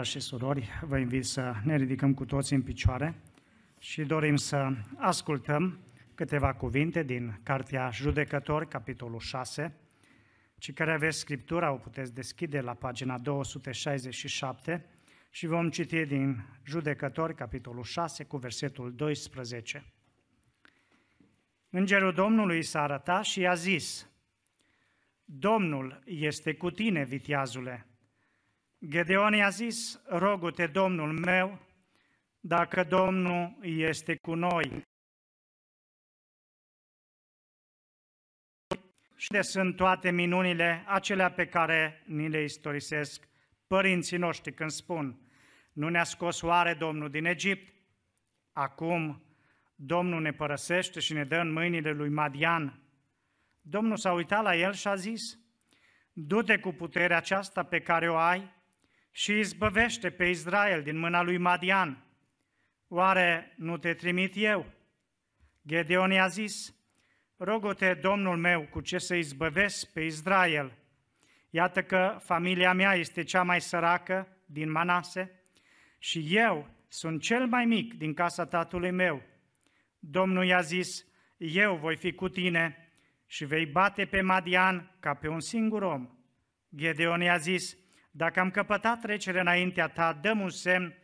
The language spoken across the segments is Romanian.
Frați și surori, vă invit să ne ridicăm cu toții în picioare și dorim să ascultăm câteva cuvinte din Cartea Judecători, capitolul 6, ci care aveți Scriptura, o puteți deschide la pagina 267 și vom citi din Judecători, capitolul 6, cu versetul 12. Îngerul Domnului s-a arătat și i-a zis, Domnul este cu tine, vitiazule, Gedeon i-a zis, rogu-te, Domnul meu, dacă Domnul este cu noi. Și de sunt toate minunile acelea pe care ni le istorisesc părinții noștri când spun, nu ne-a scos oare Domnul din Egipt? Acum Domnul ne părăsește și ne dă în mâinile lui Madian. Domnul s-a uitat la el și a zis, du-te cu puterea aceasta pe care o ai și izbăvește pe Israel din mâna lui Madian. Oare nu te trimit eu? Gedeon i-a zis, rogote Domnul meu cu ce să izbăvesc pe Israel. Iată că familia mea este cea mai săracă din Manase și eu sunt cel mai mic din casa tatălui meu. Domnul i-a zis, eu voi fi cu tine și vei bate pe Madian ca pe un singur om. Gedeon i-a zis, dacă am căpătat trecere înaintea ta, dăm un semn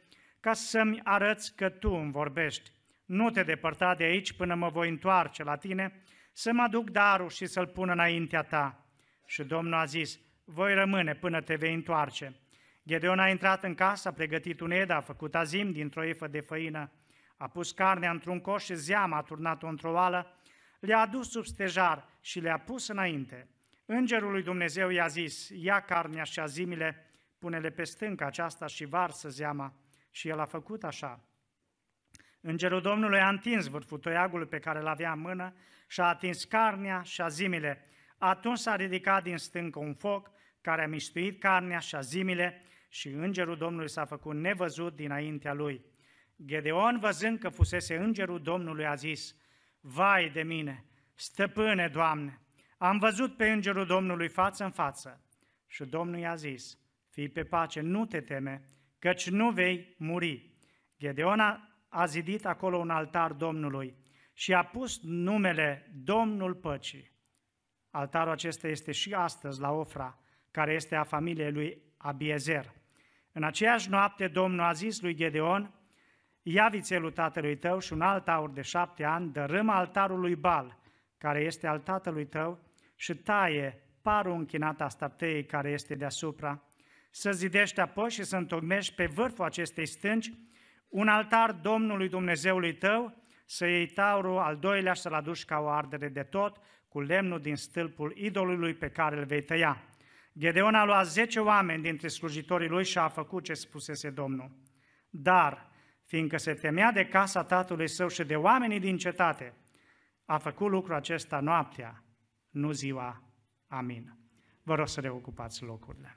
ca să-mi arăți că tu îmi vorbești. Nu te depărta de aici până mă voi întoarce la tine, să mă aduc darul și să-l pun înaintea ta. Și Domnul a zis, voi rămâne până te vei întoarce. Gedeon a intrat în casă, a pregătit un ed, a făcut azim dintr-o efă de făină, a pus carnea într-un coș și zeama a turnat-o într-o oală, le-a adus sub stejar și le-a pus înainte. Îngerul lui Dumnezeu i-a zis, ia carnea și azimile, pune-le pe stânca aceasta și varsă zeama. Și el a făcut așa. Îngerul Domnului a întins vârful toiagului pe care l-avea în mână și a atins carnea și azimile. Atunci s-a ridicat din stâncă un foc care a mistuit carnea și azimile și îngerul Domnului s-a făcut nevăzut dinaintea lui. Gedeon, văzând că fusese îngerul Domnului, a zis, Vai de mine, stăpâne, Doamne, am văzut pe îngerul Domnului față în față și Domnul i-a zis, fii pe pace, nu te teme, căci nu vei muri. Gedeon a zidit acolo un altar Domnului și a pus numele Domnul Păcii. Altarul acesta este și astăzi la Ofra, care este a familiei lui Abiezer. În aceeași noapte Domnul a zis lui Gedeon, ia vițelul tatălui tău și un alt aur de șapte ani, dărâmă altarul lui Bal, care este al tatălui tău, și taie parul închinat a staptei care este deasupra, să zidești apoi și să întocmești pe vârful acestei stânci un altar Domnului Dumnezeului tău, să iei taurul al doilea și să-l aduci ca o ardere de tot, cu lemnul din stâlpul idolului pe care îl vei tăia. Gedeon a luat zece oameni dintre slujitorii lui și a făcut ce spusese Domnul. Dar, fiindcă se temea de casa tatălui său și de oamenii din cetate, a făcut lucrul acesta noaptea, nu ziua. Amin. Vă rog să reocupați locurile.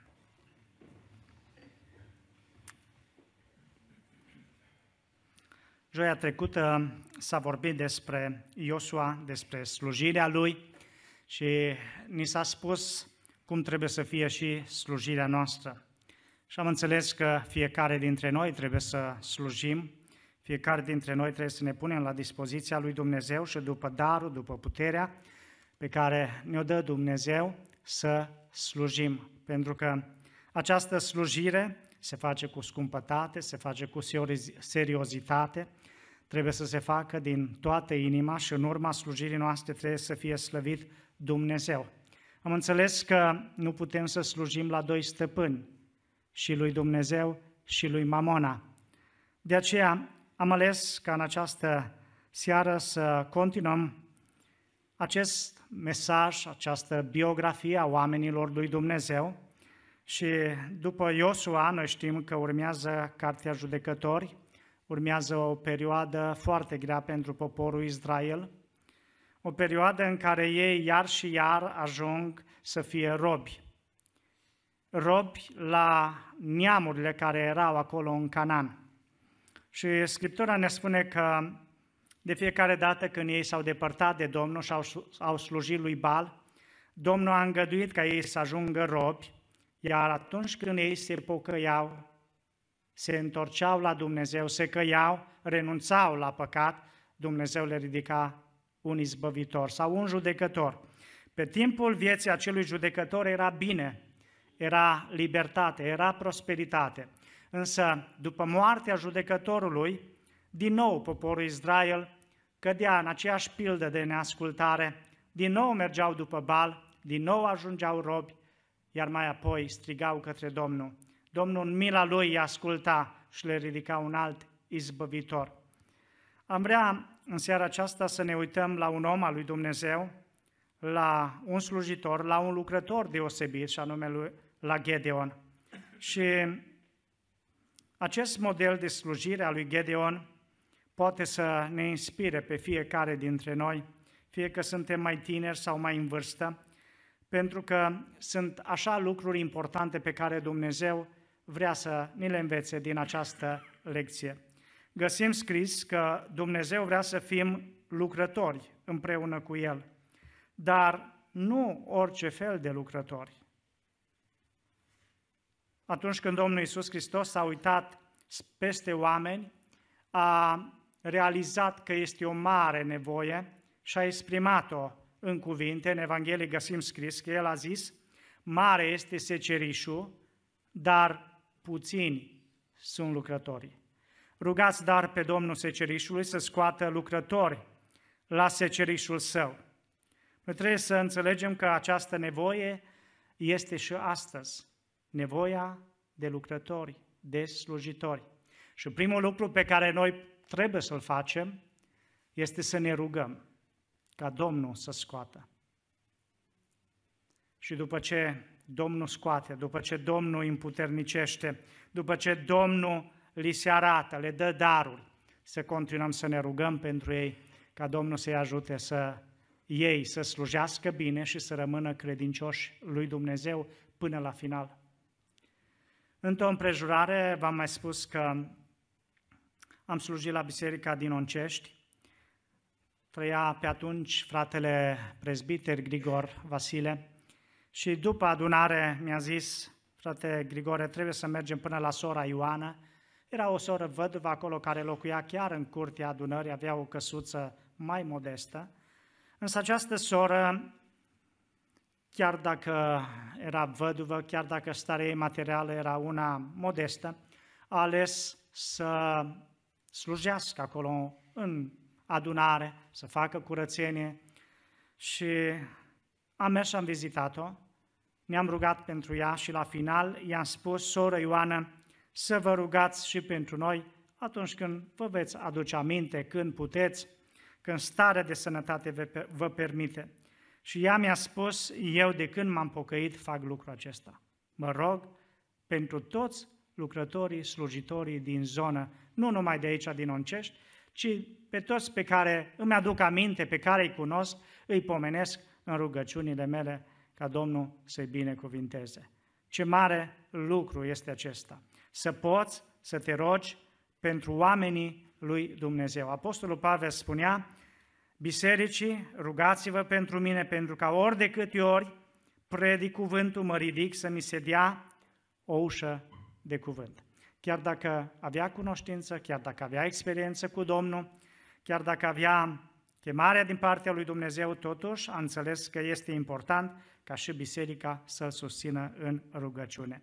Joia trecută s-a vorbit despre Iosua, despre slujirea lui și ni s-a spus cum trebuie să fie și slujirea noastră. Și am înțeles că fiecare dintre noi trebuie să slujim, fiecare dintre noi trebuie să ne punem la dispoziția lui Dumnezeu și după darul, după puterea pe care ne-o dă Dumnezeu să slujim. Pentru că această slujire se face cu scumpătate, se face cu seriozitate, trebuie să se facă din toată inima și în urma slujirii noastre trebuie să fie slăvit Dumnezeu. Am înțeles că nu putem să slujim la doi stăpâni, și lui Dumnezeu și lui Mamona. De aceea am ales ca în această seară să continuăm acest mesaj, această biografie a oamenilor lui Dumnezeu și după Iosua noi știm că urmează Cartea Judecători, urmează o perioadă foarte grea pentru poporul Israel, o perioadă în care ei iar și iar ajung să fie robi. Robi la neamurile care erau acolo în Canaan. Și Scriptura ne spune că de fiecare dată când ei s-au depărtat de Domnul și au, au slujit lui Bal, Domnul a îngăduit ca ei să ajungă robi, iar atunci când ei se pocăiau, se întorceau la Dumnezeu, se căiau, renunțau la păcat, Dumnezeu le ridica un izbăvitor sau un judecător. Pe timpul vieții acelui judecător era bine, era libertate, era prosperitate. Însă, după moartea judecătorului, din nou poporul Israel cădea în aceeași pildă de neascultare, din nou mergeau după bal, din nou ajungeau robi, iar mai apoi strigau către Domnul. Domnul în mila lui îi asculta și le ridica un alt izbăvitor. Am vrea în seara aceasta să ne uităm la un om al lui Dumnezeu, la un slujitor, la un lucrător deosebit, și anume lui, la Gedeon. Și acest model de slujire a lui Gedeon poate să ne inspire pe fiecare dintre noi, fie că suntem mai tineri sau mai în vârstă, pentru că sunt așa lucruri importante pe care Dumnezeu vrea să ni le învețe din această lecție. Găsim scris că Dumnezeu vrea să fim lucrători împreună cu El, dar nu orice fel de lucrători. Atunci când Domnul Iisus Hristos s-a uitat peste oameni, a realizat că este o mare nevoie și a exprimat-o în cuvinte. În Evanghelie găsim scris că El a zis, mare este secerișul, dar puțini sunt lucrătorii. Rugați dar pe Domnul secerișului să scoată lucrători la secerișul său. Noi trebuie să înțelegem că această nevoie este și astăzi. Nevoia de lucrători, de slujitori. Și primul lucru pe care noi trebuie să-l facem este să ne rugăm ca Domnul să scoată. Și după ce Domnul scoate, după ce Domnul împuternicește, după ce Domnul li se arată, le dă daruri, să continuăm să ne rugăm pentru ei, ca Domnul să-i ajute să ei să slujească bine și să rămână credincioși lui Dumnezeu până la final. Într-o împrejurare v-am mai spus că am slujit la biserica din Oncești, trăia pe atunci fratele prezbiter Grigor Vasile și după adunare mi-a zis, frate Grigore, trebuie să mergem până la sora Ioana. Era o soră văduvă acolo care locuia chiar în curtea adunării, avea o căsuță mai modestă. Însă această soră, chiar dacă era văduvă, chiar dacă starea ei materială era una modestă, a ales să slujească acolo în adunare, să facă curățenie și am mers și am vizitat-o, ne-am rugat pentru ea și la final i-am spus, soră Ioană, să vă rugați și pentru noi atunci când vă veți aduce aminte, când puteți, când starea de sănătate vă permite. Și ea mi-a spus, eu de când m-am pocăit fac lucrul acesta. Mă rog pentru toți lucrătorii, slujitorii din zonă, nu numai de aici, din Oncești, ci pe toți pe care îmi aduc aminte, pe care îi cunosc, îi pomenesc în rugăciunile mele ca Domnul să-i binecuvinteze. Ce mare lucru este acesta! Să poți să te rogi pentru oamenii lui Dumnezeu. Apostolul Pavel spunea, bisericii, rugați-vă pentru mine, pentru ca ori de câte ori predic cuvântul, mă ridic să mi se dea o ușă de cuvânt. Chiar dacă avea cunoștință, chiar dacă avea experiență cu Domnul, chiar dacă avea chemarea din partea lui Dumnezeu, totuși a înțeles că este important ca și biserica să-l susțină în rugăciune.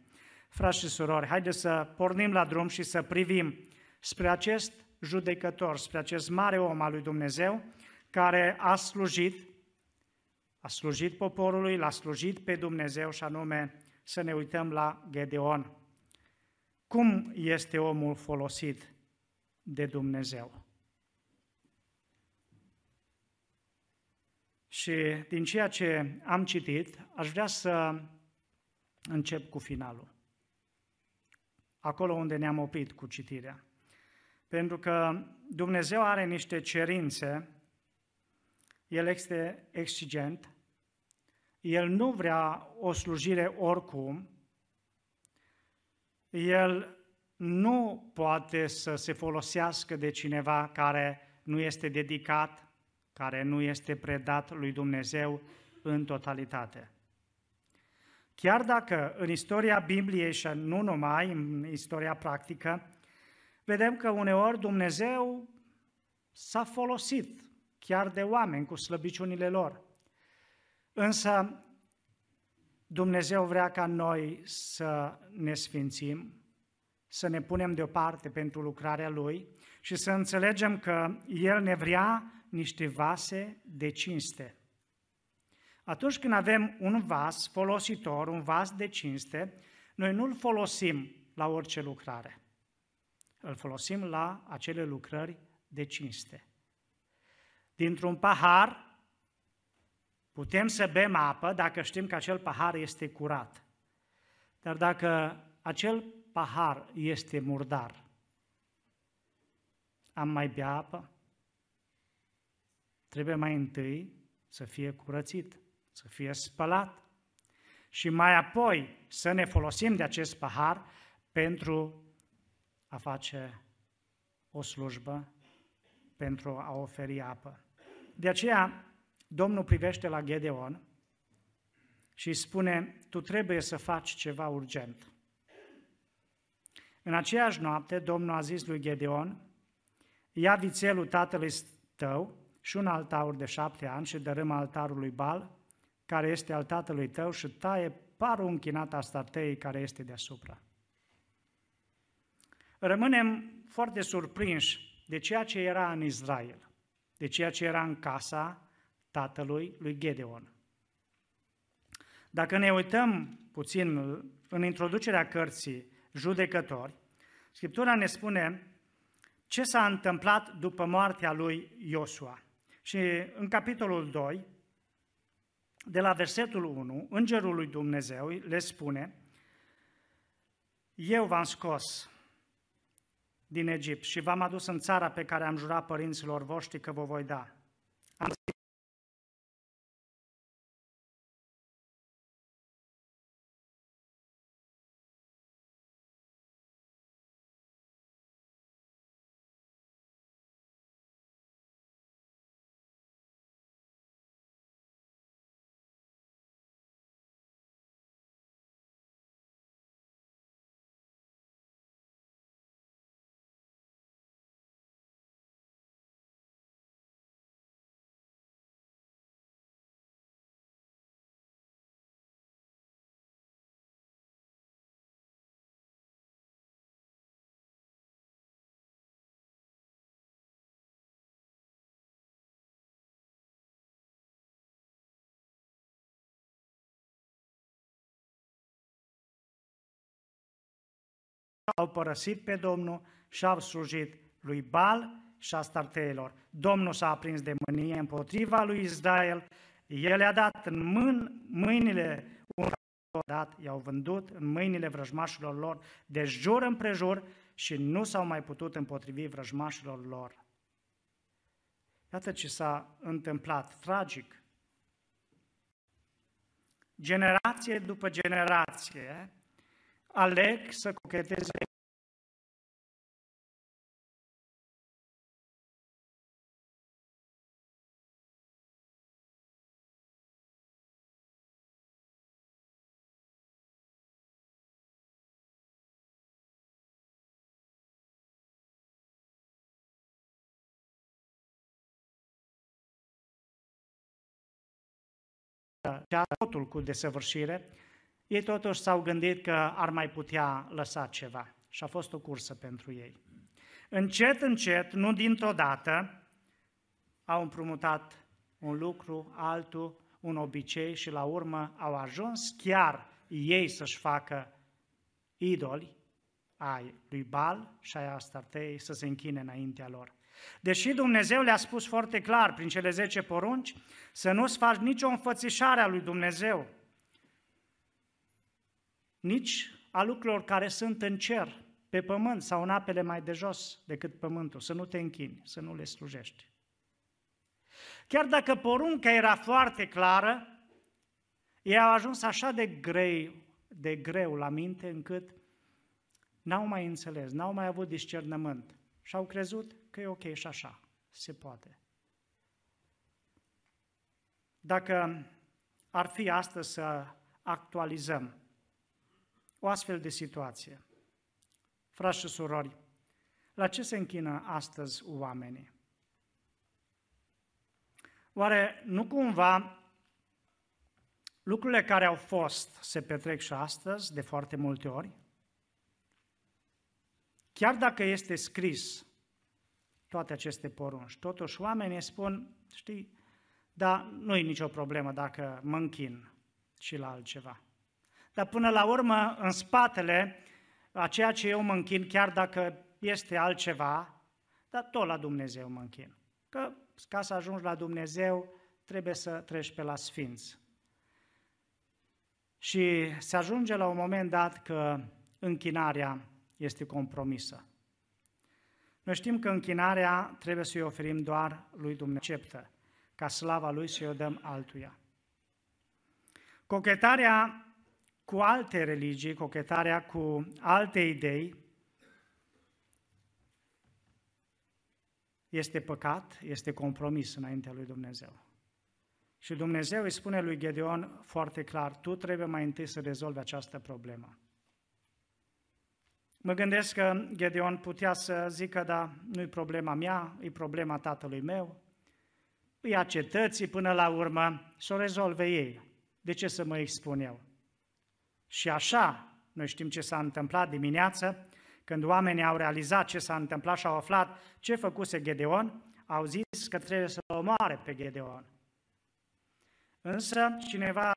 Frați și surori, haideți să pornim la drum și să privim spre acest judecător, spre acest mare om al lui Dumnezeu, care a slujit, a slujit poporului, l-a slujit pe Dumnezeu și anume să ne uităm la Gedeon. Cum este omul folosit de Dumnezeu? Și din ceea ce am citit, aș vrea să încep cu finalul. Acolo unde ne-am oprit cu citirea. Pentru că Dumnezeu are niște cerințe, El este exigent, El nu vrea o slujire oricum, El nu poate să se folosească de cineva care nu este dedicat, care nu este predat lui Dumnezeu în totalitate. Chiar dacă în istoria Bibliei și nu numai, în istoria practică, vedem că uneori Dumnezeu s-a folosit chiar de oameni cu slăbiciunile lor. Însă Dumnezeu vrea ca noi să ne sfințim, să ne punem deoparte pentru lucrarea Lui și să înțelegem că El ne vrea niște vase de cinste. Atunci când avem un vas folositor, un vas de cinste, noi nu-l folosim la orice lucrare. Îl folosim la acele lucrări de cinste. Dintr-un pahar putem să bem apă dacă știm că acel pahar este curat. Dar dacă acel pahar este murdar, am mai bea apă? Trebuie mai întâi să fie curățit, să fie spălat și mai apoi să ne folosim de acest pahar pentru a face o slujbă, pentru a oferi apă. De aceea, Domnul privește la Gedeon și îi spune, tu trebuie să faci ceva urgent. În aceeași noapte, Domnul a zis lui Gedeon, ia vițelul tatălui tău și un altar de șapte ani și dărâmă altarul lui Bal, care este al tatălui tău și taie parul închinat a startei care este deasupra. Rămânem foarte surprinși de ceea ce era în Israel, de ceea ce era în casa tatălui lui Gedeon. Dacă ne uităm puțin în introducerea cărții Judecători, Scriptura ne spune ce s-a întâmplat după moartea lui Iosua. Și în capitolul 2, de la versetul 1, Îngerul lui Dumnezeu le spune, Eu v-am scos din Egipt și v-am adus în țara pe care am jurat părinților voștri că vă voi da. Am au părăsit pe Domnul și au slujit lui Bal și a starteilor. Domnul s-a aprins de mânie împotriva lui Israel, el i-a dat în mân, mâinile un dat, i-au vândut în mâinile vrăjmașilor lor de jur împrejur și nu s-au mai putut împotrivi vrăjmașilor lor. Iată ce s-a întâmplat, tragic. Generație după generație, aleg să cocheteze totul cu desăvârșire, ei totuși s-au gândit că ar mai putea lăsa ceva și a fost o cursă pentru ei. Încet, încet, nu dintr-o dată, au împrumutat un lucru, altul, un obicei și la urmă au ajuns chiar ei să-și facă idoli ai lui Bal și ai Astartei să se închine înaintea lor. Deși Dumnezeu le-a spus foarte clar prin cele 10 porunci să nu-ți faci nicio înfățișare a lui Dumnezeu, nici a lucrurilor care sunt în cer, pe pământ sau în apele mai de jos decât pământul, să nu te închini, să nu le slujești. Chiar dacă porunca era foarte clară, ei au ajuns așa de greu, de greu la minte încât n-au mai înțeles, n-au mai avut discernământ și au crezut că e ok și așa, se poate. Dacă ar fi astăzi să actualizăm o astfel de situație. Frați și surori, La ce se închină astăzi oamenii? Oare nu cumva lucrurile care au fost se petrec și astăzi de foarte multe ori? Chiar dacă este scris toate aceste porunci, totuși oamenii spun, știi, dar nu e nicio problemă dacă mă închin și la altceva. Dar până la urmă, în spatele a ceea ce eu mă închin, chiar dacă este altceva, dar tot la Dumnezeu mă închin. Că ca să ajungi la Dumnezeu, trebuie să treci pe la Sfinți. Și se ajunge la un moment dat că închinarea este compromisă. Noi știm că închinarea trebuie să-i oferim doar lui Dumnezeu, ca slava lui să-i o dăm altuia. Cochetarea cu alte religii, cochetarea cu alte idei, este păcat, este compromis înaintea lui Dumnezeu. Și Dumnezeu îi spune lui Gedeon foarte clar, tu trebuie mai întâi să rezolvi această problemă. Mă gândesc că Gedeon putea să zică, da, nu-i problema mea, e problema tatălui meu, îi a cetății până la urmă, să o rezolve ei. De ce să mă expun eu? Și așa, noi știm ce s-a întâmplat dimineață, când oamenii au realizat ce s-a întâmplat și au aflat ce făcuse Gedeon, au zis că trebuie să omoare pe Gedeon. Însă cineva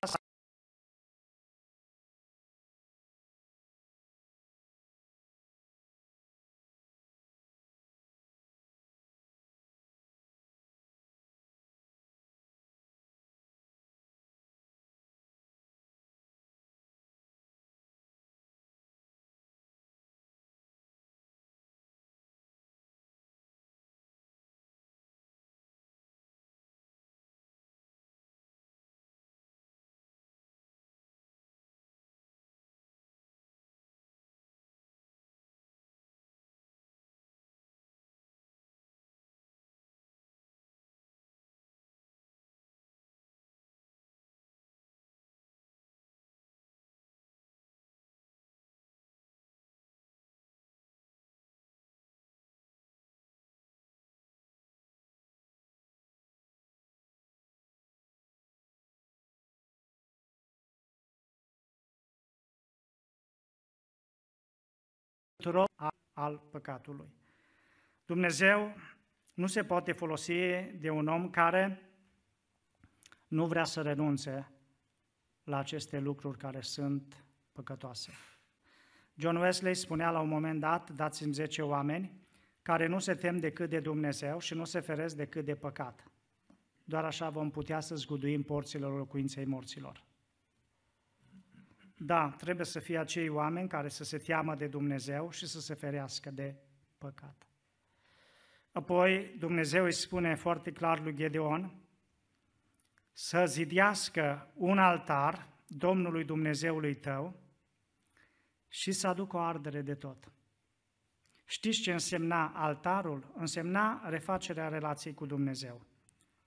al păcatului. Dumnezeu nu se poate folosi de un om care nu vrea să renunțe la aceste lucruri care sunt păcătoase. John Wesley spunea la un moment dat, dați-mi 10 oameni care nu se tem decât de Dumnezeu și nu se feresc decât de păcat. Doar așa vom putea să zguduim porțile locuinței morților. Da, trebuie să fie acei oameni care să se teamă de Dumnezeu și să se ferească de păcat. Apoi Dumnezeu îi spune foarte clar lui Gedeon să zidească un altar Domnului Dumnezeului tău și să aducă o ardere de tot. Știți ce însemna altarul? Însemna refacerea relației cu Dumnezeu,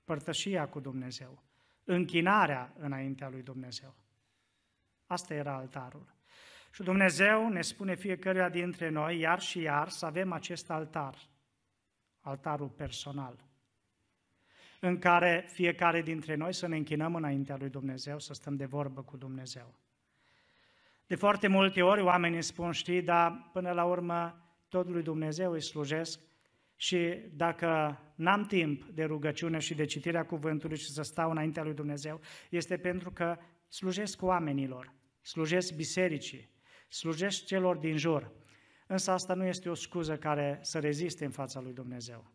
părtășia cu Dumnezeu, închinarea înaintea lui Dumnezeu. Asta era altarul. Și Dumnezeu ne spune fiecăruia dintre noi, iar și iar, să avem acest altar, altarul personal, în care fiecare dintre noi să ne închinăm înaintea lui Dumnezeu, să stăm de vorbă cu Dumnezeu. De foarte multe ori oamenii spun, știi, dar până la urmă tot lui Dumnezeu îi slujesc și dacă n-am timp de rugăciune și de citirea cuvântului și să stau înaintea lui Dumnezeu, este pentru că slujesc oamenilor slujesc bisericii, slujesc celor din jur. Însă asta nu este o scuză care să reziste în fața lui Dumnezeu.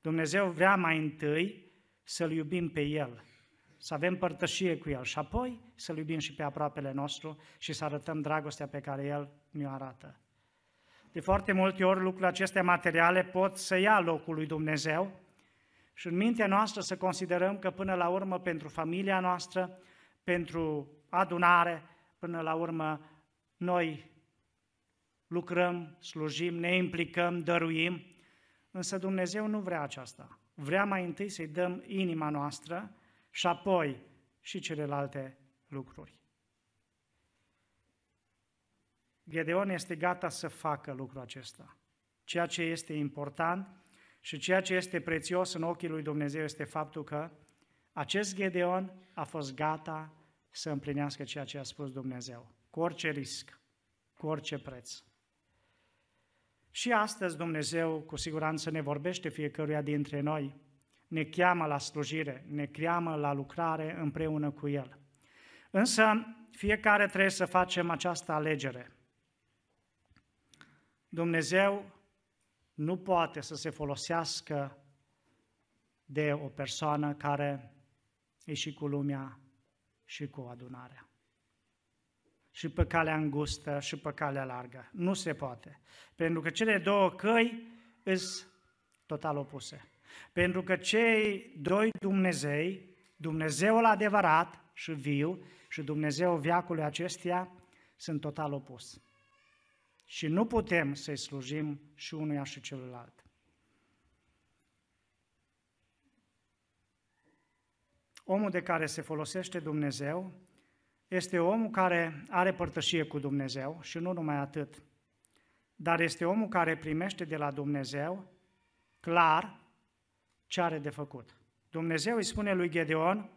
Dumnezeu vrea mai întâi să-L iubim pe El, să avem părtășie cu El și apoi să-L iubim și pe aproapele nostru și să arătăm dragostea pe care El ne-o arată. De foarte multe ori lucrurile acestea materiale pot să ia locul lui Dumnezeu și în mintea noastră să considerăm că până la urmă pentru familia noastră, pentru adunare, Până la urmă, noi lucrăm, slujim, ne implicăm, dăruim, însă Dumnezeu nu vrea aceasta. Vrea mai întâi să-i dăm inima noastră și apoi și celelalte lucruri. Gedeon este gata să facă lucrul acesta. ceea ce este important și ceea ce este prețios în ochii lui Dumnezeu este faptul că acest Gedeon a fost gata să împlinească ceea ce a spus Dumnezeu, cu orice risc, cu orice preț. Și astăzi Dumnezeu cu siguranță ne vorbește fiecăruia dintre noi, ne cheamă la slujire, ne cheamă la lucrare împreună cu El. Însă fiecare trebuie să facem această alegere. Dumnezeu nu poate să se folosească de o persoană care e și cu lumea și cu adunarea. Și pe calea îngustă și pe calea largă. Nu se poate. Pentru că cele două căi sunt total opuse. Pentru că cei doi Dumnezei, Dumnezeul adevărat și viu și Dumnezeu viacului acestea, sunt total opus. Și nu putem să-i slujim și unuia și celuilalt. Omul de care se folosește Dumnezeu este omul care are părtășie cu Dumnezeu și nu numai atât, dar este omul care primește de la Dumnezeu clar ce are de făcut. Dumnezeu îi spune lui Gedeon,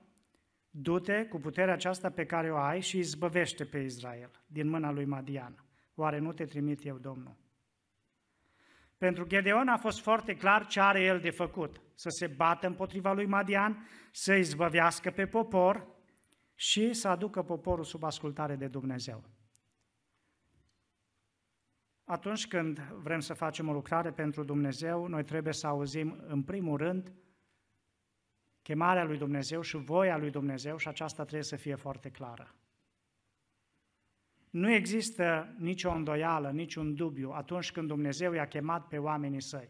du-te cu puterea aceasta pe care o ai și izbăvește pe Israel din mâna lui Madian. Oare nu te trimit eu, Domnul? Pentru Gedeon a fost foarte clar ce are el de făcut. Să se bată împotriva lui Madian, să izbăvească pe popor și să aducă poporul sub ascultare de Dumnezeu. Atunci când vrem să facem o lucrare pentru Dumnezeu, noi trebuie să auzim în primul rând chemarea lui Dumnezeu și voia lui Dumnezeu și aceasta trebuie să fie foarte clară. Nu există nicio îndoială, niciun dubiu atunci când Dumnezeu i-a chemat pe oamenii săi.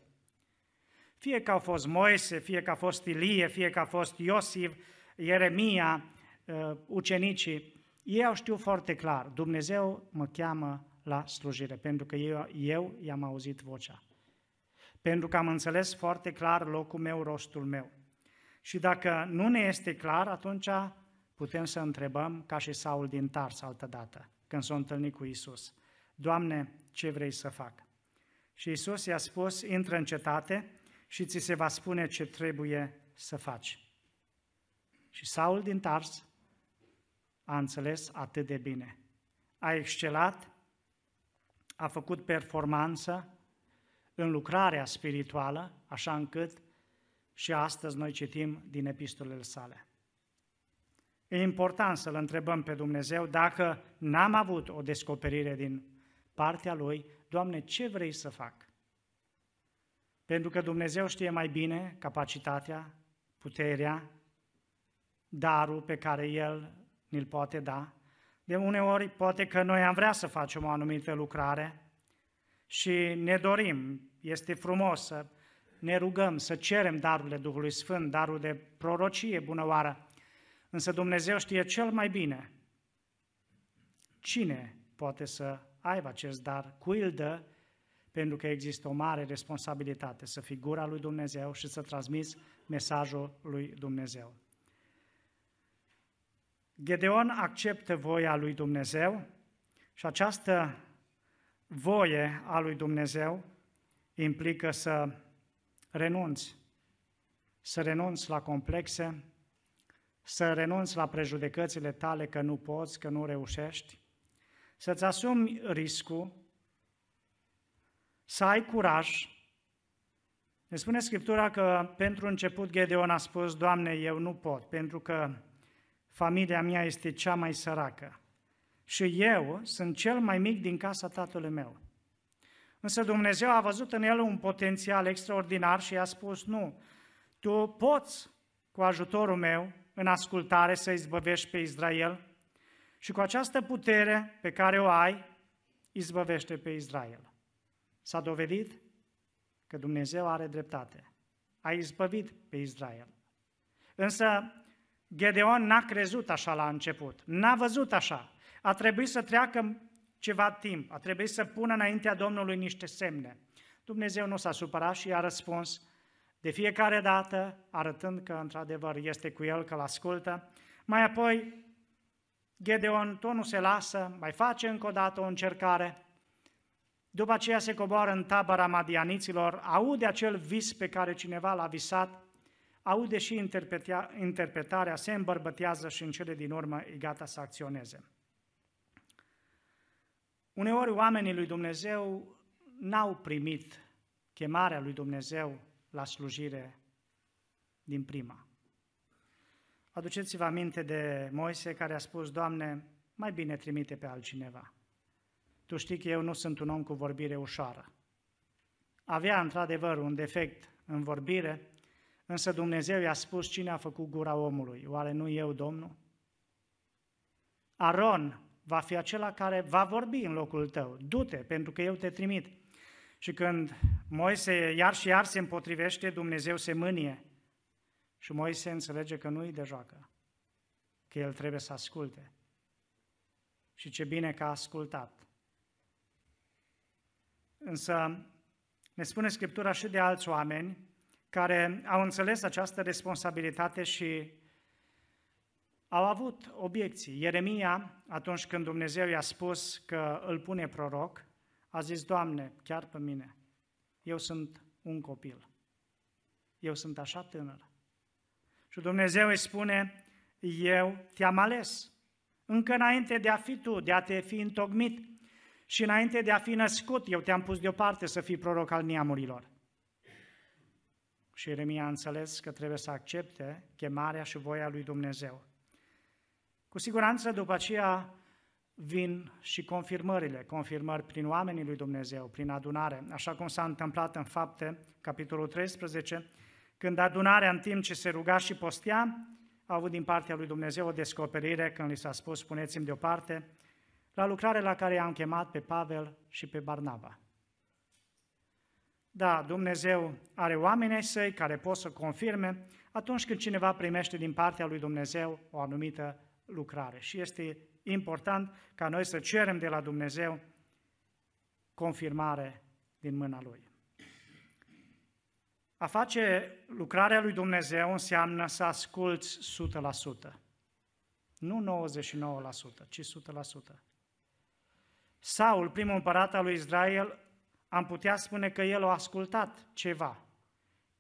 Fie că au fost Moise, fie că a fost Ilie, fie că a fost Iosif, Ieremia, uh, ucenicii, ei au știut foarte clar, Dumnezeu mă cheamă la slujire, pentru că eu, eu i-am auzit vocea. Pentru că am înțeles foarte clar locul meu, rostul meu. Și dacă nu ne este clar, atunci putem să întrebăm, ca și Saul din Tars altă dată, când s-a întâlnit cu Isus. Doamne, ce vrei să fac? Și Isus i-a spus, intră în cetate și ți se va spune ce trebuie să faci. Și Saul din Tars a înțeles atât de bine. A excelat, a făcut performanță în lucrarea spirituală, așa încât și astăzi noi citim din epistolele sale. E important să-L întrebăm pe Dumnezeu dacă n-am avut o descoperire din partea Lui, Doamne, ce vrei să fac? Pentru că Dumnezeu știe mai bine capacitatea, puterea, darul pe care El ni-l poate da. De uneori poate că noi am vrea să facem o anumită lucrare și ne dorim, este frumos să ne rugăm, să cerem darurile Duhului Sfânt, darul de prorocie, bună oară, însă Dumnezeu știe cel mai bine cine poate să aibă acest dar, cui îl dă, pentru că există o mare responsabilitate să fii gura lui Dumnezeu și să transmiți mesajul lui Dumnezeu. Gedeon acceptă voia lui Dumnezeu și această voie a lui Dumnezeu implică să renunți, să renunți la complexe, să renunți la prejudecățile tale că nu poți, că nu reușești, să-ți asumi riscul, să ai curaj. Ne spune Scriptura că pentru început Gedeon a spus, Doamne, eu nu pot, pentru că familia mea este cea mai săracă și eu sunt cel mai mic din casa tatălui meu. Însă Dumnezeu a văzut în el un potențial extraordinar și i-a spus, nu, tu poți cu ajutorul meu în ascultare să izbăvești pe Israel și cu această putere pe care o ai, izbăvește pe Israel. S-a dovedit că Dumnezeu are dreptate. A izbăvit pe Israel. Însă Gedeon n-a crezut așa la început, n-a văzut așa. A trebuit să treacă ceva timp, a trebuit să pună înaintea Domnului niște semne. Dumnezeu nu s-a supărat și i-a răspuns de fiecare dată, arătând că într-adevăr este cu el, că îl ascultă. Mai apoi, Gedeon tot nu se lasă, mai face încă o dată o încercare. După aceea se coboară în tabăra madianiților, aude acel vis pe care cineva l-a visat, aude și interpretarea, se îmbărbătează și în cele din urmă e gata să acționeze. Uneori oamenii lui Dumnezeu n-au primit chemarea lui Dumnezeu la slujire din prima. Aduceți-vă aminte de Moise care a spus, Doamne, mai bine trimite pe altcineva. Tu știi că eu nu sunt un om cu vorbire ușoară. Avea într-adevăr un defect în vorbire, însă Dumnezeu i-a spus cine a făcut gura omului. Oare nu eu, Domnul? Aron va fi acela care va vorbi în locul tău. Du-te, pentru că eu te trimit. Și când Moise iar și iar se împotrivește, Dumnezeu se mânie. Și Moise înțelege că nu-i de joacă, că el trebuie să asculte. Și ce bine că a ascultat. Însă ne spune Scriptura și de alți oameni care au înțeles această responsabilitate și au avut obiecții. Ieremia, atunci când Dumnezeu i-a spus că îl pune proroc, a zis, Doamne, chiar pe mine, eu sunt un copil. Eu sunt așa tânăr. Și Dumnezeu îi spune, eu te-am ales. Încă înainte de a fi tu, de a te fi întocmit și înainte de a fi născut, eu te-am pus deoparte să fii proroc al neamurilor. Și Ieremia a înțeles că trebuie să accepte chemarea și voia lui Dumnezeu. Cu siguranță după aceea vin și confirmările, confirmări prin oamenii lui Dumnezeu, prin adunare, așa cum s-a întâmplat în fapte, capitolul 13, când adunarea în timp ce se ruga și postea, a avut din partea lui Dumnezeu o descoperire când li s-a spus, spuneți-mi deoparte, la lucrare la care i-am chemat pe Pavel și pe Barnaba. Da, Dumnezeu are oamenii săi care pot să confirme atunci când cineva primește din partea lui Dumnezeu o anumită lucrare. Și este important ca noi să cerem de la Dumnezeu confirmare din mâna Lui. A face lucrarea lui Dumnezeu înseamnă să asculți 100%. Nu 99%, ci 100%. Saul, primul împărat al lui Israel, am putea spune că el a ascultat ceva.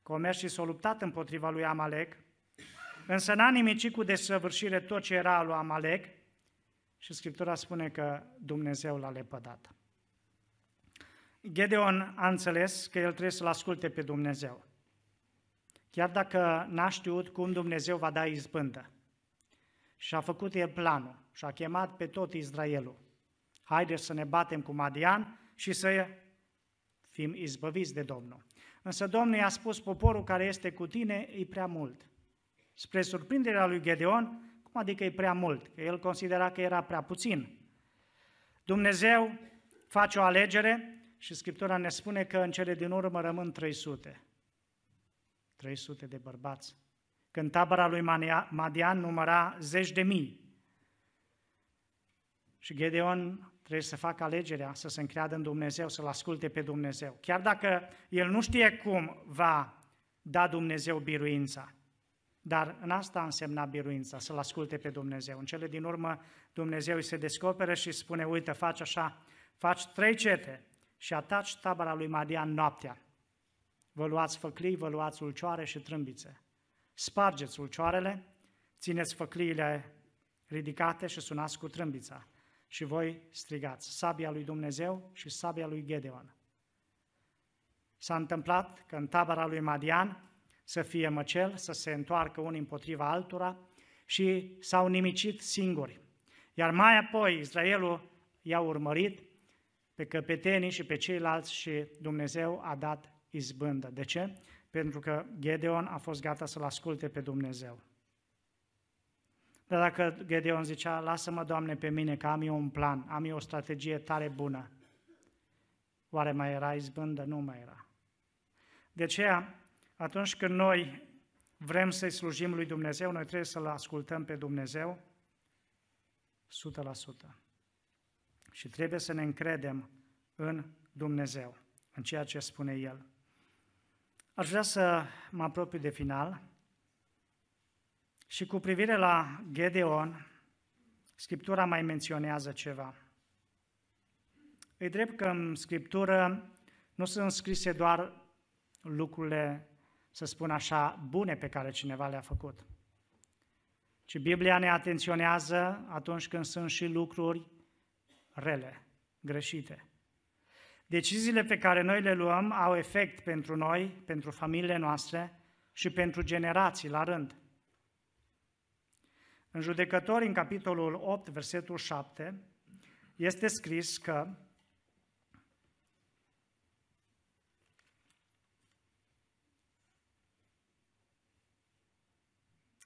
Că a mers și s-a luptat împotriva lui Amalek, însă n-a nimicit cu desăvârșire tot ce era al lui Amalek și Scriptura spune că Dumnezeu l-a lepădat. Gedeon a înțeles că el trebuie să-L asculte pe Dumnezeu. Chiar dacă n-a știut cum Dumnezeu va da izbândă. Și a făcut el planul și a chemat pe tot Israelul. Haideți să ne batem cu Madian și să fim izbăviți de Domnul. Însă Domnul i-a spus, poporul care este cu tine e prea mult. Spre surprinderea lui Gedeon, cum adică e prea mult? Că el considera că era prea puțin. Dumnezeu face o alegere și Scriptura ne spune că în cele din urmă rămân 300. 300 de bărbați. Când tabăra lui Madian număra zeci de mii. Și Gedeon trebuie să facă alegerea, să se încreadă în Dumnezeu, să-L asculte pe Dumnezeu. Chiar dacă el nu știe cum va da Dumnezeu biruința. Dar în asta însemna biruința, să-L asculte pe Dumnezeu. În cele din urmă, Dumnezeu îi se descoperă și spune, uite, faci așa, faci trei cete și ataci tabăra lui Madian noaptea. Vă luați făclii, vă luați ulcioare și trâmbițe. Spargeți ulcioarele, țineți făcliile ridicate și sunați cu trâmbița și voi strigați sabia lui Dumnezeu și sabia lui Gedeon. S-a întâmplat că în tabăra lui Madian să fie măcel, să se întoarcă unii împotriva altora și s-au nimicit singuri. Iar mai apoi Israelul i-a urmărit pe căpetenii și pe ceilalți și Dumnezeu a dat izbândă. De ce? Pentru că Gedeon a fost gata să-L asculte pe Dumnezeu. Dar dacă Gedeon zicea, lasă-mă, Doamne, pe mine, că am eu un plan, am eu o strategie tare bună, oare mai era izbândă? Nu mai era. De aceea, atunci când noi vrem să-i slujim lui Dumnezeu, noi trebuie să-L ascultăm pe Dumnezeu 100%. Și trebuie să ne încredem în Dumnezeu, în ceea ce spune El. Aș vrea să mă apropiu de final și cu privire la Gedeon, Scriptura mai menționează ceva. E drept că în Scriptură nu sunt scrise doar lucrurile, să spun așa, bune pe care cineva le-a făcut, ci Biblia ne atenționează atunci când sunt și lucruri rele, greșite. Deciziile pe care noi le luăm au efect pentru noi, pentru familiile noastre și pentru generații la rând. În judecători, în capitolul 8, versetul 7, este scris că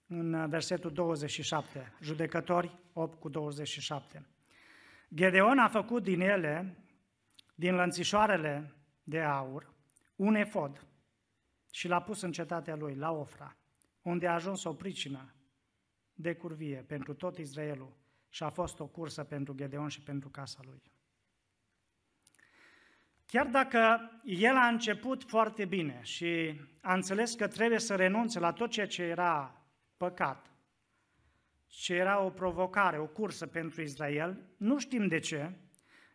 în versetul 27, judecători 8 cu 27. Gedeon a făcut din ele, din lănțișoarele de aur, un efod și l-a pus în cetatea lui, la Ofra, unde a ajuns o pricină de curvie pentru tot Israelul și a fost o cursă pentru Gedeon și pentru casa lui. Chiar dacă el a început foarte bine și a înțeles că trebuie să renunțe la tot ceea ce era păcat, ce era o provocare, o cursă pentru Israel, nu știm de ce,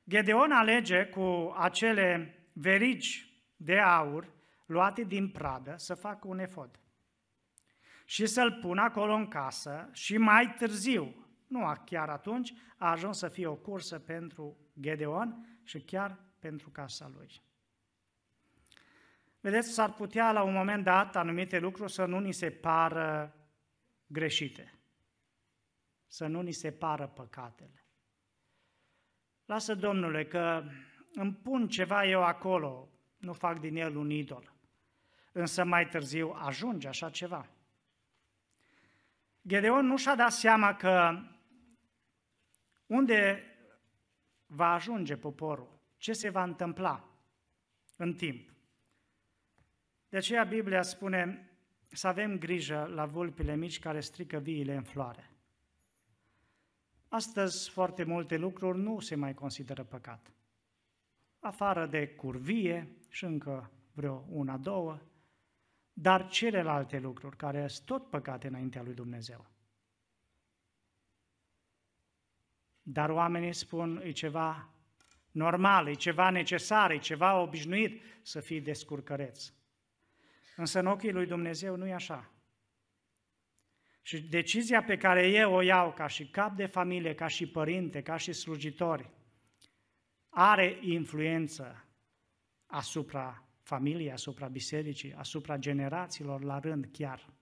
Gedeon alege cu acele verigi de aur luate din pradă să facă un efod și să-l pună acolo în casă și mai târziu, nu chiar atunci, a ajuns să fie o cursă pentru Gedeon și chiar pentru casa lui. Vedeți, s-ar putea la un moment dat anumite lucruri să nu ni se pară greșite, să nu ni se pară păcatele. Lasă, Domnule, că îmi pun ceva eu acolo, nu fac din el un idol. Însă mai târziu ajunge așa ceva. Gedeon nu și-a dat seama că unde va ajunge poporul, ce se va întâmpla în timp. De aceea Biblia spune să avem grijă la vulpile mici care strică viile în floare. Astăzi foarte multe lucruri nu se mai consideră păcat. Afară de curvie și încă vreo una, două, dar celelalte lucruri care sunt tot păcate înaintea lui Dumnezeu. Dar oamenii spun, e ceva normal, e ceva necesar, e ceva obișnuit să fii descurcăreț. Însă în ochii lui Dumnezeu nu e așa. Și decizia pe care eu o iau ca și cap de familie, ca și părinte, ca și slujitori, are influență asupra familiei, asupra bisericii, asupra generațiilor la rând chiar.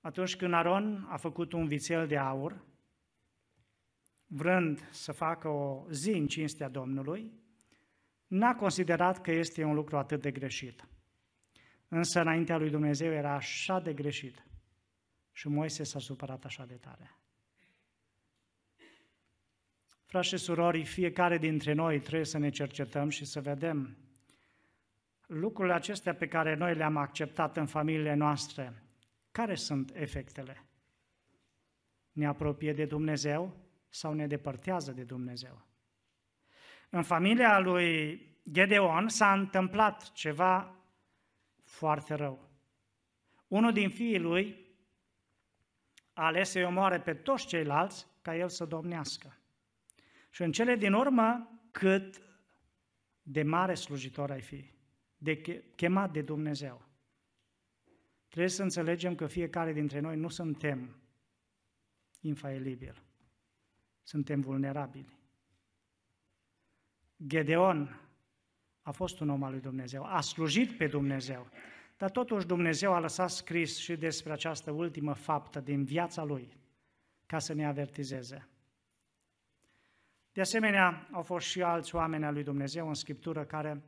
Atunci când Aron a făcut un vițel de aur, vrând să facă o zi în cinstea Domnului, n-a considerat că este un lucru atât de greșit. Însă înaintea lui Dumnezeu era așa de greșit și Moise s-a supărat așa de tare. Frați și surori, fiecare dintre noi trebuie să ne cercetăm și să vedem lucrurile acestea pe care noi le-am acceptat în familiile noastre, care sunt efectele? Ne apropie de Dumnezeu sau ne depărtează de Dumnezeu? În familia lui Gedeon s-a întâmplat ceva foarte rău. Unul din fiii lui a ales să-i omoare pe toți ceilalți ca el să domnească. Și în cele din urmă, cât de mare slujitor ai fi, de chemat de Dumnezeu. Trebuie să înțelegem că fiecare dintre noi nu suntem infailibili. Suntem vulnerabili. Gedeon a fost un om al lui Dumnezeu, a slujit pe Dumnezeu, dar totuși Dumnezeu a lăsat scris și despre această ultimă faptă din viața lui, ca să ne avertizeze. De asemenea, au fost și alți oameni al lui Dumnezeu în Scriptură care,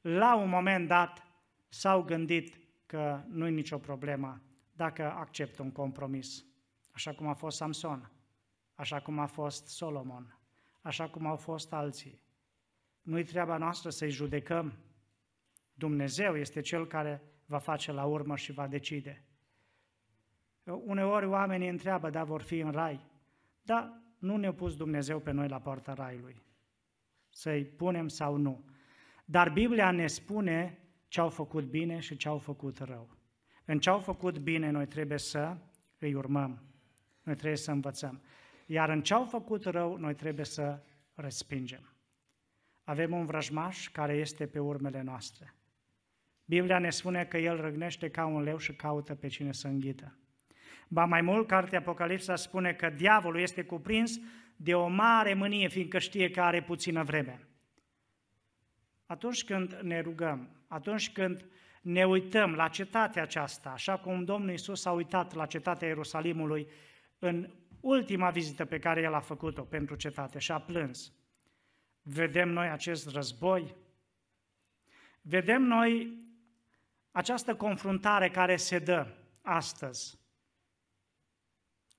la un moment dat, s-au gândit că nu e nicio problemă dacă acceptă un compromis, așa cum a fost Samson, așa cum a fost Solomon, așa cum au fost alții. Nu-i treaba noastră să-i judecăm. Dumnezeu este Cel care va face la urmă și va decide. Uneori oamenii întreabă, da, vor fi în rai. Da, nu ne-a pus Dumnezeu pe noi la poarta raiului. Să-i punem sau nu. Dar Biblia ne spune ce au făcut bine și ce au făcut rău. În ce au făcut bine noi trebuie să îi urmăm. Noi trebuie să învățăm. Iar în ce au făcut rău, noi trebuie să respingem. Avem un vrăjmaș care este pe urmele noastre. Biblia ne spune că el răgnește ca un leu și caută pe cine să înghită. Ba mai mult, cartea Apocalipsa spune că diavolul este cuprins de o mare mânie, fiindcă știe că are puțină vreme. Atunci când ne rugăm, atunci când ne uităm la cetatea aceasta, așa cum Domnul Isus a uitat la cetatea Ierusalimului în ultima vizită pe care El a făcut-o pentru cetate și a plâns. Vedem noi acest război? Vedem noi această confruntare care se dă astăzi,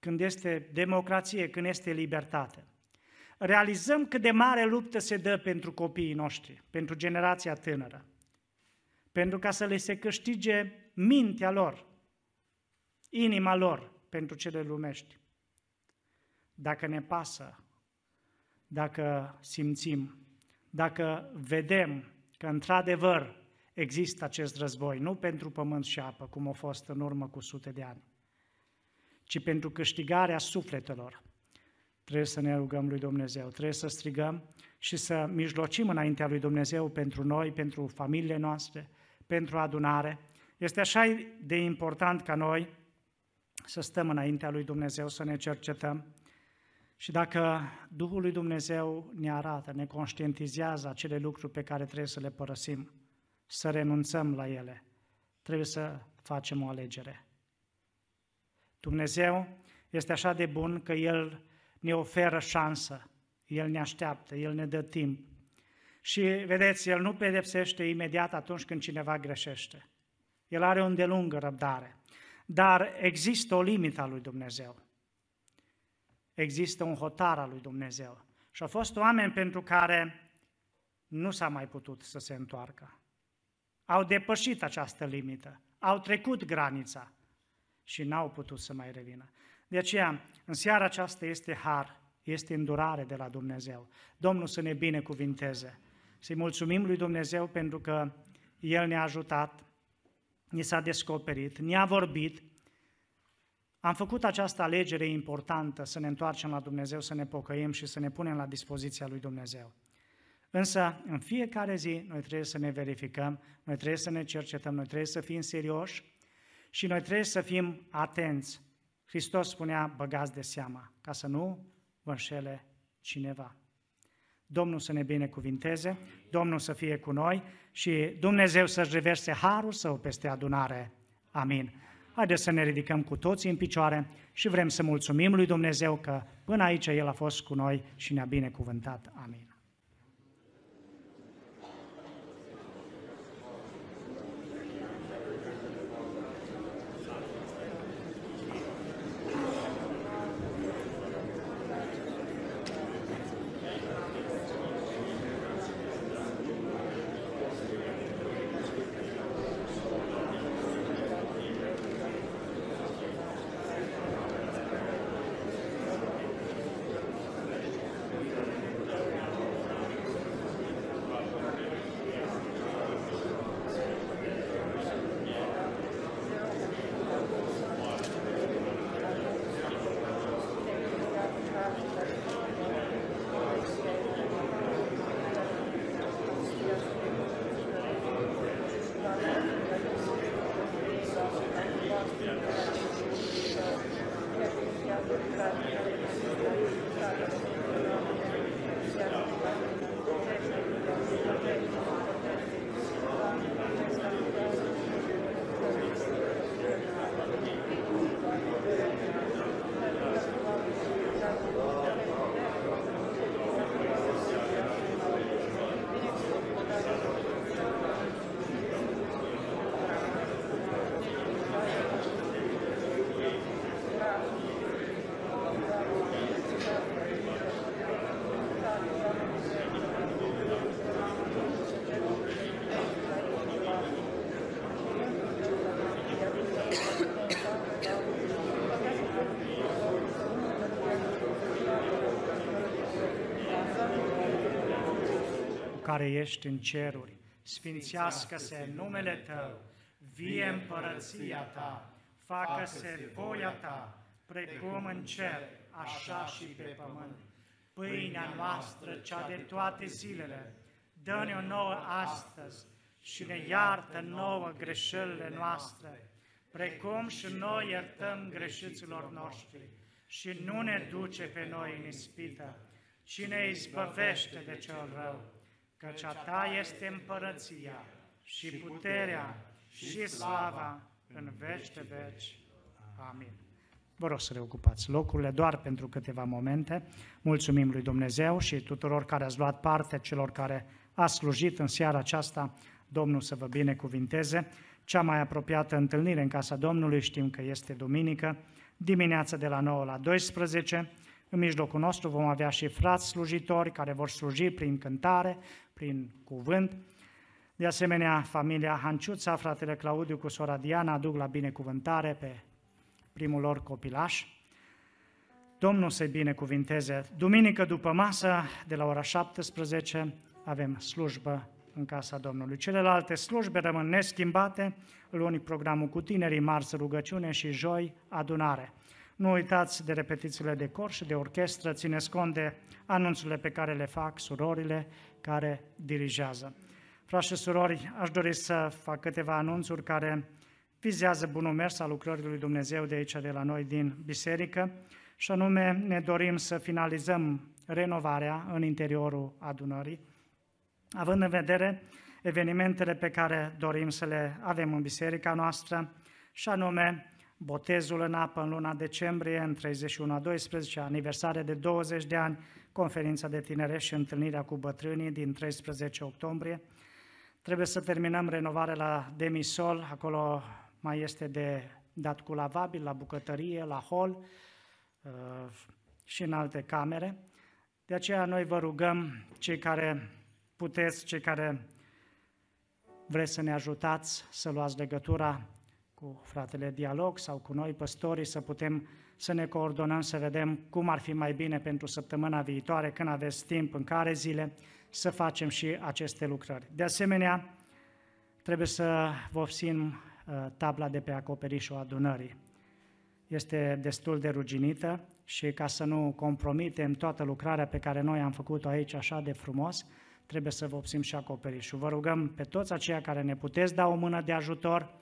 când este democrație, când este libertate. Realizăm cât de mare luptă se dă pentru copiii noștri, pentru generația tânără, pentru ca să le se câștige mintea lor, inima lor pentru cele lumești. Dacă ne pasă, dacă simțim, dacă vedem că într-adevăr există acest război, nu pentru pământ și apă, cum a fost în urmă cu sute de ani, ci pentru câștigarea sufletelor. Trebuie să ne rugăm lui Dumnezeu, trebuie să strigăm și să mijlocim înaintea lui Dumnezeu pentru noi, pentru familiile noastre, pentru adunare. Este așa de important ca noi să stăm înaintea lui Dumnezeu, să ne cercetăm. Și dacă Duhul lui Dumnezeu ne arată, ne conștientizează acele lucruri pe care trebuie să le părăsim, să renunțăm la ele. Trebuie să facem o alegere. Dumnezeu este așa de bun că El ne oferă șansă, El ne așteaptă, El ne dă timp. Și vedeți, El nu pedepsește imediat atunci când cineva greșește. El are o îndelungă răbdare. Dar există o limită a lui Dumnezeu. Există un hotar al lui Dumnezeu. Și au fost oameni pentru care nu s-a mai putut să se întoarcă au depășit această limită, au trecut granița și n-au putut să mai revină. De aceea, în seara aceasta este har, este îndurare de la Dumnezeu. Domnul să ne binecuvinteze. Să-i mulțumim lui Dumnezeu pentru că El ne-a ajutat, ne s-a descoperit, ne-a vorbit. Am făcut această alegere importantă să ne întoarcem la Dumnezeu, să ne pocăim și să ne punem la dispoziția lui Dumnezeu. Însă, în fiecare zi, noi trebuie să ne verificăm, noi trebuie să ne cercetăm, noi trebuie să fim serioși și noi trebuie să fim atenți. Hristos spunea, băgați de seama, ca să nu vă înșele cineva. Domnul să ne binecuvinteze, Domnul să fie cu noi și Dumnezeu să-și reverse harul său peste adunare. Amin. Haideți să ne ridicăm cu toții în picioare și vrem să mulțumim lui Dumnezeu că până aici El a fost cu noi și ne-a binecuvântat. Amin. Care ești în ceruri, sfințească-se numele Tău, vie împărăția Ta, facă-se voia Ta, precum în cer, așa și pe pământ. pâinea noastră, cea de toate zilele, dă-ne-o nouă astăzi și ne iartă nouă greșelile noastre, precum și noi iertăm greșiților noștri. și nu ne duce pe noi în ispită, ci ne izbăvește de cel rău, căci a Ta este împărăția și puterea și slava în veci de veci. Amin. Vă rog să reocupați locurile doar pentru câteva momente. Mulțumim lui Dumnezeu și tuturor care ați luat parte, celor care a slujit în seara aceasta. Domnul să vă binecuvinteze. Cea mai apropiată întâlnire în casa Domnului știm că este duminică, dimineața de la 9 la 12. În mijlocul nostru vom avea și frați slujitori care vor sluji prin cântare, prin cuvânt. De asemenea, familia Hanciuța, fratele Claudiu cu sora Diana aduc la binecuvântare pe primul lor copilaș. Domnul să-i binecuvinteze. Duminică după masă, de la ora 17, avem slujbă în casa Domnului. Celelalte slujbe rămân neschimbate, luni programul cu tinerii, marți rugăciune și joi adunare. Nu uitați de repetițiile de cor și de orchestră, țineți cont de anunțurile pe care le fac surorile care dirigează. Frați și surori, aș dori să fac câteva anunțuri care vizează bunul mers al lucrării lui Dumnezeu de aici, de la noi, din biserică, și anume ne dorim să finalizăm renovarea în interiorul adunării, având în vedere evenimentele pe care dorim să le avem în biserica noastră, și anume botezul în apă în luna decembrie, în 31 a 12, aniversare de 20 de ani, conferința de tinere și întâlnirea cu bătrânii din 13 octombrie. Trebuie să terminăm renovarea la Demisol, acolo mai este de dat cu lavabil, la bucătărie, la hol uh, și în alte camere. De aceea noi vă rugăm, cei care puteți, cei care vreți să ne ajutați să luați legătura cu fratele Dialog sau cu noi, păstorii, să putem să ne coordonăm, să vedem cum ar fi mai bine pentru săptămâna viitoare, când aveți timp, în care zile, să facem și aceste lucrări. De asemenea, trebuie să vopsim uh, tabla de pe acoperișul adunării. Este destul de ruginită și ca să nu compromitem toată lucrarea pe care noi am făcut-o aici așa de frumos, trebuie să vopsim și acoperișul. Vă rugăm pe toți aceia care ne puteți da o mână de ajutor,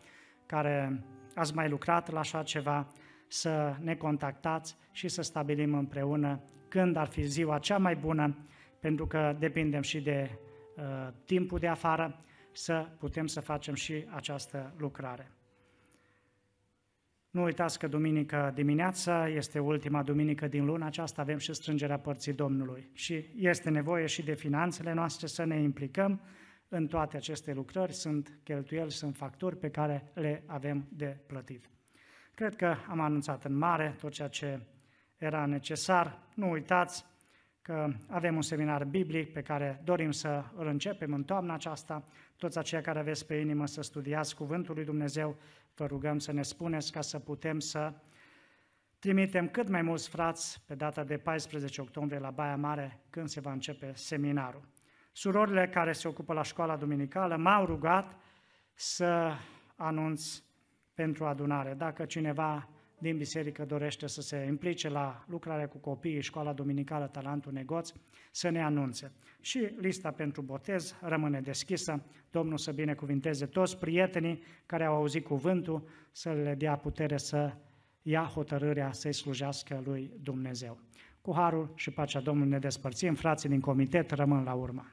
care ați mai lucrat la așa ceva, să ne contactați și să stabilim împreună când ar fi ziua cea mai bună, pentru că depindem și de uh, timpul de afară, să putem să facem și această lucrare. Nu uitați că duminică dimineața este ultima duminică din luna aceasta, avem și strângerea părții Domnului și este nevoie și de finanțele noastre să ne implicăm în toate aceste lucrări, sunt cheltuieli, sunt facturi pe care le avem de plătit. Cred că am anunțat în mare tot ceea ce era necesar. Nu uitați că avem un seminar biblic pe care dorim să îl începem în toamna aceasta. Toți aceia care aveți pe inimă să studiați Cuvântul lui Dumnezeu, vă rugăm să ne spuneți ca să putem să trimitem cât mai mulți frați pe data de 14 octombrie la Baia Mare, când se va începe seminarul. Surorile care se ocupă la școala duminicală m-au rugat să anunț pentru adunare. Dacă cineva din biserică dorește să se implice la lucrarea cu copiii, școala duminicală, talentul negoț, să ne anunțe. Și lista pentru botez rămâne deschisă. Domnul să binecuvinteze toți prietenii care au auzit cuvântul, să le dea putere să ia hotărârea să-i slujească lui Dumnezeu. Cu harul și pacea Domnului ne despărțim, frații din comitet rămân la urmă.